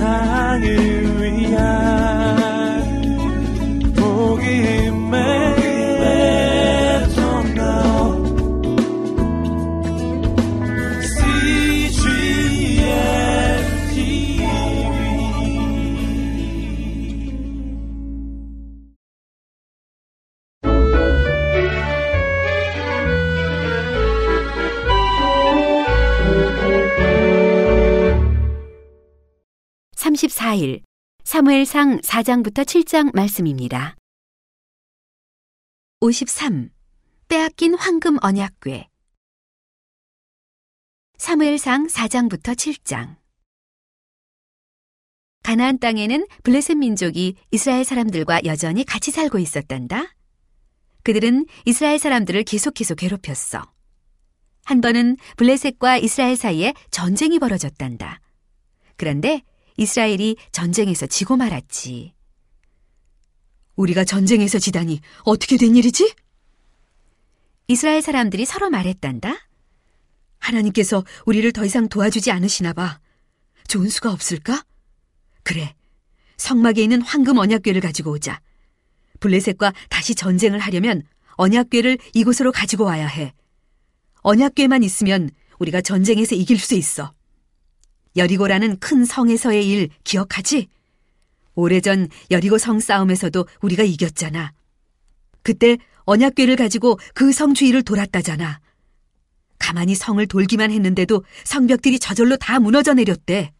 세상을 (34일) 사무엘상 4장부터 7장 말씀입니다. 53. 빼앗긴 황금 언약궤 사무엘상 4장부터 7장 가나안 땅에는 블레셋 민족이 이스라엘 사람들과 여전히 같이 살고 있었단다. 그들은 이스라엘 사람들을 계속해서 괴롭혔어. 한 번은 블레셋과 이스라엘 사이에 전쟁이 벌어졌단다. 그런데 이스라엘이 전쟁에서 지고 말았지. 우리가 전쟁에서 지다니 어떻게 된 일이지? 이스라엘 사람들이 서로 말했단다. 하나님께서 우리를 더 이상 도와주지 않으시나 봐. 좋은 수가 없을까? 그래. 성막에 있는 황금 언약궤를 가지고 오자. 블레셋과 다시 전쟁을 하려면 언약궤를 이곳으로 가지고 와야 해. 언약궤만 있으면 우리가 전쟁에서 이길 수 있어. 여리고라는 큰 성에서의 일 기억하지? 오래전 여리고 성 싸움에서도 우리가 이겼잖아. 그때 언약궤를 가지고 그 성 주위를 돌았다잖아. 가만히 성을 돌기만 했는데도 성벽들이 저절로 다 무너져 내렸대.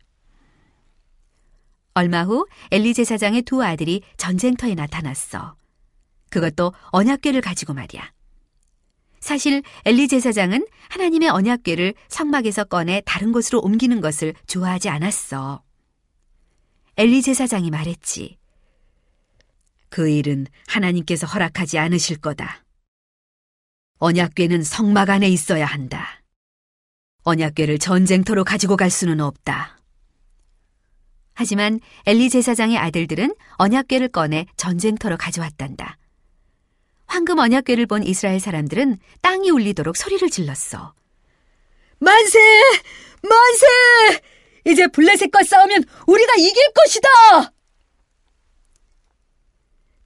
얼마 후 엘리 제사장의 두 아들이 전쟁터에 나타났어. 그것도 언약궤를 가지고 말이야. 사실 엘리 제사장은 하나님의 언약궤를 성막에서 꺼내 다른 곳으로 옮기는 것을 좋아하지 않았어. 엘리 제사장이 말했지. 그 일은 하나님께서 허락하지 않으실 거다. 언약궤는 성막 안에 있어야 한다. 언약궤를 전쟁터로 가지고 갈 수는 없다. 하지만 엘리 제사장의 아들들은 언약궤를 꺼내 전쟁터로 가져왔단다. 황금 언약궤를 본 이스라엘 사람들은 땅이 울리도록 소리를 질렀어. 만세! 만세! 이제 블레셋과 싸우면 우리가 이길 것이다!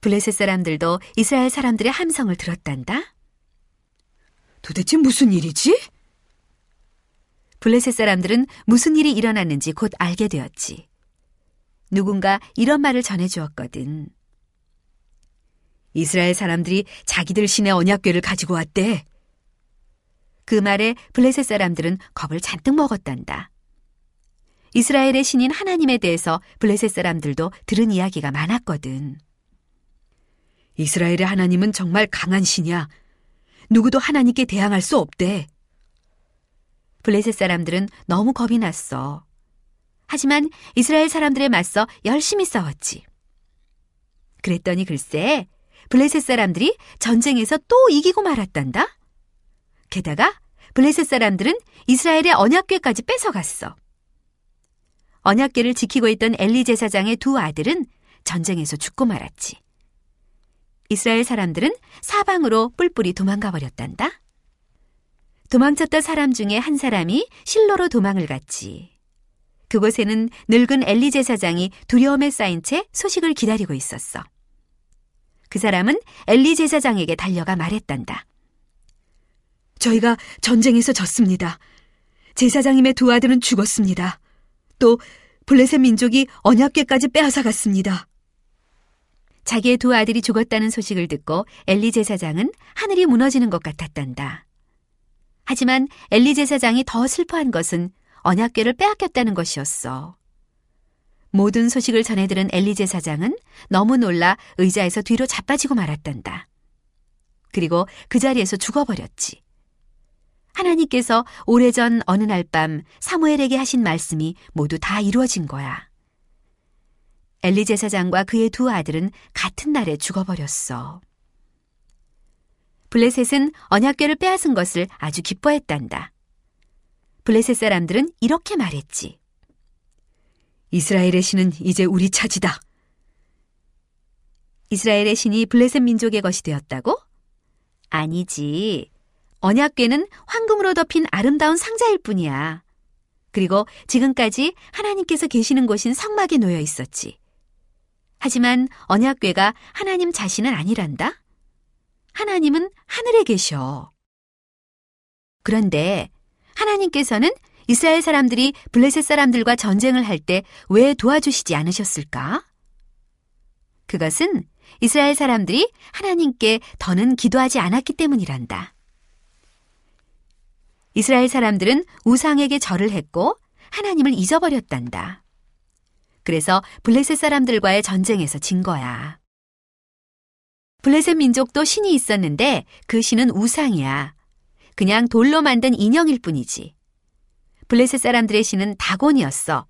블레셋 사람들도 이스라엘 사람들의 함성을 들었단다. 도대체 무슨 일이지? 블레셋 사람들은 무슨 일이 일어났는지 곧 알게 되었지. 누군가 이런 말을 전해주었거든. 이스라엘 사람들이 자기들 신의 언약궤를 가지고 왔대. 그 말에 블레셋 사람들은 겁을 잔뜩 먹었단다. 이스라엘의 신인 하나님에 대해서 블레셋 사람들도 들은 이야기가 많았거든. 이스라엘의 하나님은 정말 강한 신이야. 누구도 하나님께 대항할 수 없대. 블레셋 사람들은 너무 겁이 났어. 하지만 이스라엘 사람들에 맞서 열심히 싸웠지. 그랬더니 글쎄, 블레셋 사람들이 전쟁에서 또 이기고 말았단다. 게다가 블레셋 사람들은 이스라엘의 언약궤까지 뺏어갔어. 언약궤를 지키고 있던 엘리 제사장의 두 아들은 전쟁에서 죽고 말았지. 이스라엘 사람들은 사방으로 뿔뿔이 도망가 버렸단다. 도망쳤던 사람 중에 한 사람이 실로로 도망을 갔지. 그곳에는 늙은 엘리 제사장이 두려움에 쌓인 채 소식을 기다리고 있었어. 그 사람은 엘리 제사장에게 달려가 말했단다. 저희가 전쟁에서 졌습니다. 제사장님의 두 아들은 죽었습니다. 또 블레셋 민족이 언약궤까지 빼앗아 갔습니다. 자기의 두 아들이 죽었다는 소식을 듣고 엘리 제사장은 하늘이 무너지는 것 같았단다. 하지만 엘리 제사장이 더 슬퍼한 것은 언약궤를 빼앗겼다는 것이었어. 모든 소식을 전해들은 엘리 제 사장은 너무 놀라 의자에서 뒤로 자빠지고 말았단다. 그리고 그 자리에서 죽어버렸지. 하나님께서 오래전 어느 날 밤 사무엘에게 하신 말씀이 모두 다 이루어진 거야. 엘리 제 사장과 그의 두 아들은 같은 날에 죽어버렸어. 블레셋은 언약궤를 빼앗은 것을 아주 기뻐했단다. 블레셋 사람들은 이렇게 말했지. 이스라엘의 신은 이제 우리 차지다. 이스라엘의 신이 블레셋 민족의 것이 되었다고? 아니지. 언약궤는 황금으로 덮인 아름다운 상자일 뿐이야. 그리고 지금까지 하나님께서 계시는 곳인 성막에 놓여 있었지. 하지만 언약궤가 하나님 자신은 아니란다? 하나님은 하늘에 계셔. 그런데 하나님께서는 이스라엘 사람들이 블레셋 사람들과 전쟁을 할 때 왜 도와주시지 않으셨을까? 그것은 이스라엘 사람들이 하나님께 더는 기도하지 않았기 때문이란다. 이스라엘 사람들은 우상에게 절을 했고 하나님을 잊어버렸단다. 그래서 블레셋 사람들과의 전쟁에서 진 거야. 블레셋 민족도 신이 있었는데 그 신은 우상이야. 그냥 돌로 만든 인형일 뿐이지. 블레셋 사람들의 신은 다곤이었어.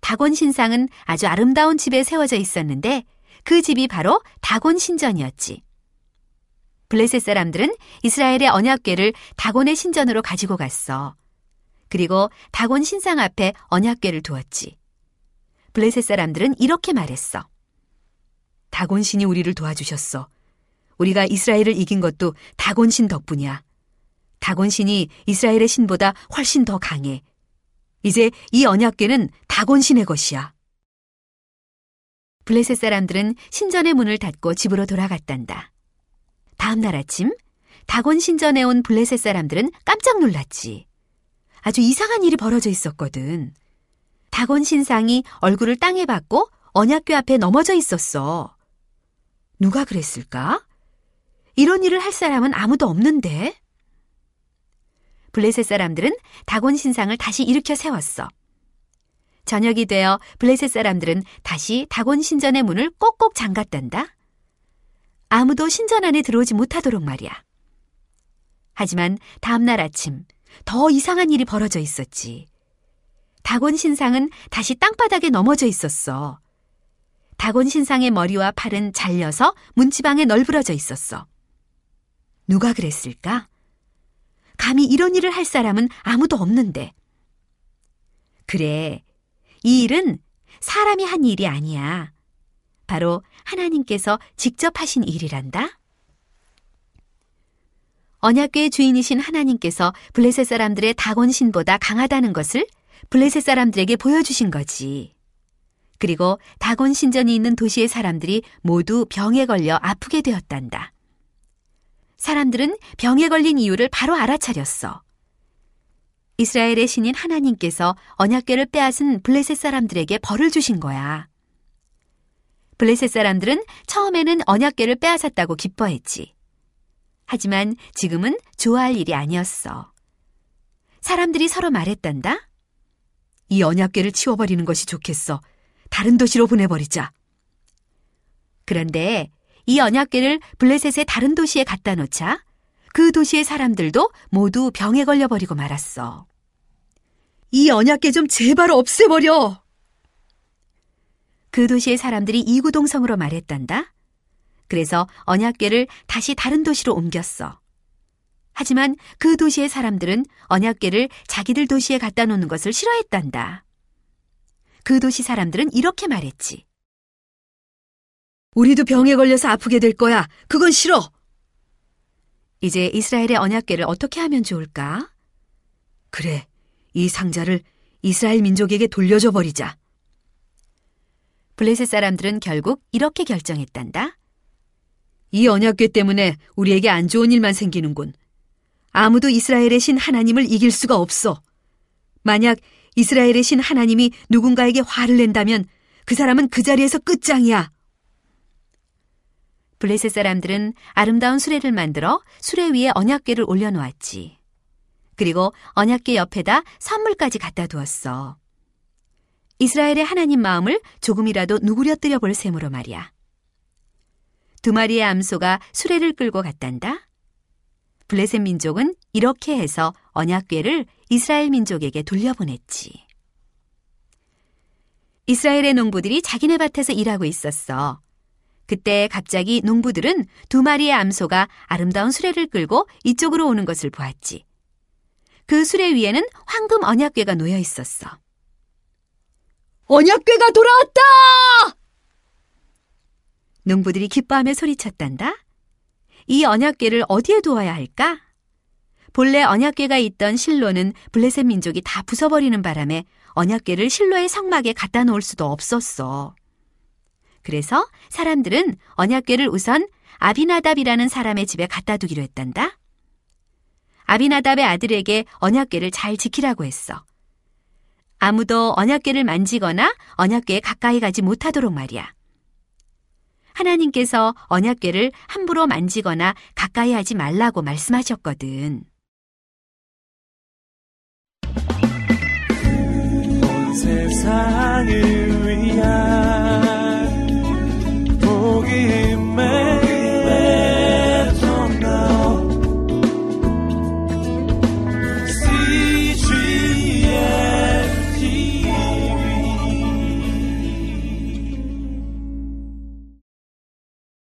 다곤 신상은 아주 아름다운 집에 세워져 있었는데 그 집이 바로 다곤 신전이었지. 블레셋 사람들은 이스라엘의 언약궤를 다곤의 신전으로 가지고 갔어. 그리고 다곤 신상 앞에 언약궤를 두었지. 블레셋 사람들은 이렇게 말했어. 다곤 신이 우리를 도와주셨어. 우리가 이스라엘을 이긴 것도 다곤 신 덕분이야. 다곤 신이 이스라엘의 신보다 훨씬 더 강해. 이제 이 언약궤는 다곤 신의 것이야. 블레셋 사람들은 신전의 문을 닫고 집으로 돌아갔단다. 다음 날 아침 다곤 신전에 온 블레셋 사람들은 깜짝 놀랐지. 아주 이상한 일이 벌어져 있었거든. 다곤 신상이 얼굴을 땅에 박고 언약궤 앞에 넘어져 있었어. 누가 그랬을까? 이런 일을 할 사람은 아무도 없는데. 블레셋 사람들은 다곤 신상을 다시 일으켜 세웠어. 저녁이 되어 블레셋 사람들은 다시 다곤 신전의 문을 꼭꼭 잠갔단다. 아무도 신전 안에 들어오지 못하도록 말이야. 하지만 다음날 아침 더 이상한 일이 벌어져 있었지. 다곤 신상은 다시 땅바닥에 넘어져 있었어. 다곤 신상의 머리와 팔은 잘려서 문지방에 널브러져 있었어. 누가 그랬을까? 감히 이런 일을 할 사람은 아무도 없는데. 그래, 이 일은 사람이 한 일이 아니야. 바로 하나님께서 직접 하신 일이란다. 언약궤의 주인이신 하나님께서 블레셋 사람들의 다곤신보다 강하다는 것을 블레셋 사람들에게 보여주신 거지. 그리고 다곤 신전이 있는 도시의 사람들이 모두 병에 걸려 아프게 되었단다. 사람들은 병에 걸린 이유를 바로 알아차렸어. 이스라엘의 신인 하나님께서 언약궤를 빼앗은 블레셋 사람들에게 벌을 주신 거야. 블레셋 사람들은 처음에는 언약궤를 빼앗았다고 기뻐했지. 하지만 지금은 좋아할 일이 아니었어. 사람들이 서로 말했단다. 이 언약궤를 치워버리는 것이 좋겠어. 다른 도시로 보내버리자. 그런데 이 언약궤를 블레셋의 다른 도시에 갖다 놓자 그 도시의 사람들도 모두 병에 걸려버리고 말았어. 이 언약궤 좀 제발 없애버려! 그 도시의 사람들이 이구동성으로 말했단다. 그래서 언약궤를 다시 다른 도시로 옮겼어. 하지만 그 도시의 사람들은 언약궤를 자기들 도시에 갖다 놓는 것을 싫어했단다. 그 도시 사람들은 이렇게 말했지. 우리도 병에 걸려서 아프게 될 거야. 그건 싫어. 이제 이스라엘의 언약궤를 어떻게 하면 좋을까? 그래, 이 상자를 이스라엘 민족에게 돌려줘 버리자. 블레셋 사람들은 결국 이렇게 결정했단다. 이 언약궤 때문에 우리에게 안 좋은 일만 생기는군. 아무도 이스라엘의 신 하나님을 이길 수가 없어. 만약 이스라엘의 신 하나님이 누군가에게 화를 낸다면 그 사람은 그 자리에서 끝장이야. 블레셋 사람들은 아름다운 수레를 만들어 수레 위에 언약궤를 올려놓았지. 그리고 언약궤 옆에다 선물까지 갖다 두었어. 이스라엘의 하나님 마음을 조금이라도 누구려뜨려 볼 셈으로 말이야. 두 마리의 암소가 수레를 끌고 갔단다. 블레셋 민족은 이렇게 해서 언약궤를 이스라엘 민족에게 돌려보냈지. 이스라엘의 농부들이 자기네 밭에서 일하고 있었어. 그때 갑자기 농부들은 두 마리의 암소가 아름다운 수레를 끌고 이쪽으로 오는 것을 보았지. 그 수레 위에는 황금 언약궤가 놓여 있었어. 언약궤가 돌아왔다! 농부들이 기뻐하며 소리쳤단다. 이 언약궤를 어디에 두어야 할까? 본래 언약궤가 있던 실로는 블레셋 민족이 다 부숴버리는 바람에 언약궤를 실로의 성막에 갖다 놓을 수도 없었어. 그래서 사람들은 언약궤를 우선 아비나답이라는 사람의 집에 갖다 두기로 했단다. 아비나답의 아들에게 언약궤를 잘 지키라고 했어. 아무도 언약궤를 만지거나 언약궤에 가까이 가지 못하도록 말이야. 하나님께서 언약궤를 함부로 만지거나 가까이 하지 말라고 말씀하셨거든. 온 세상을 위한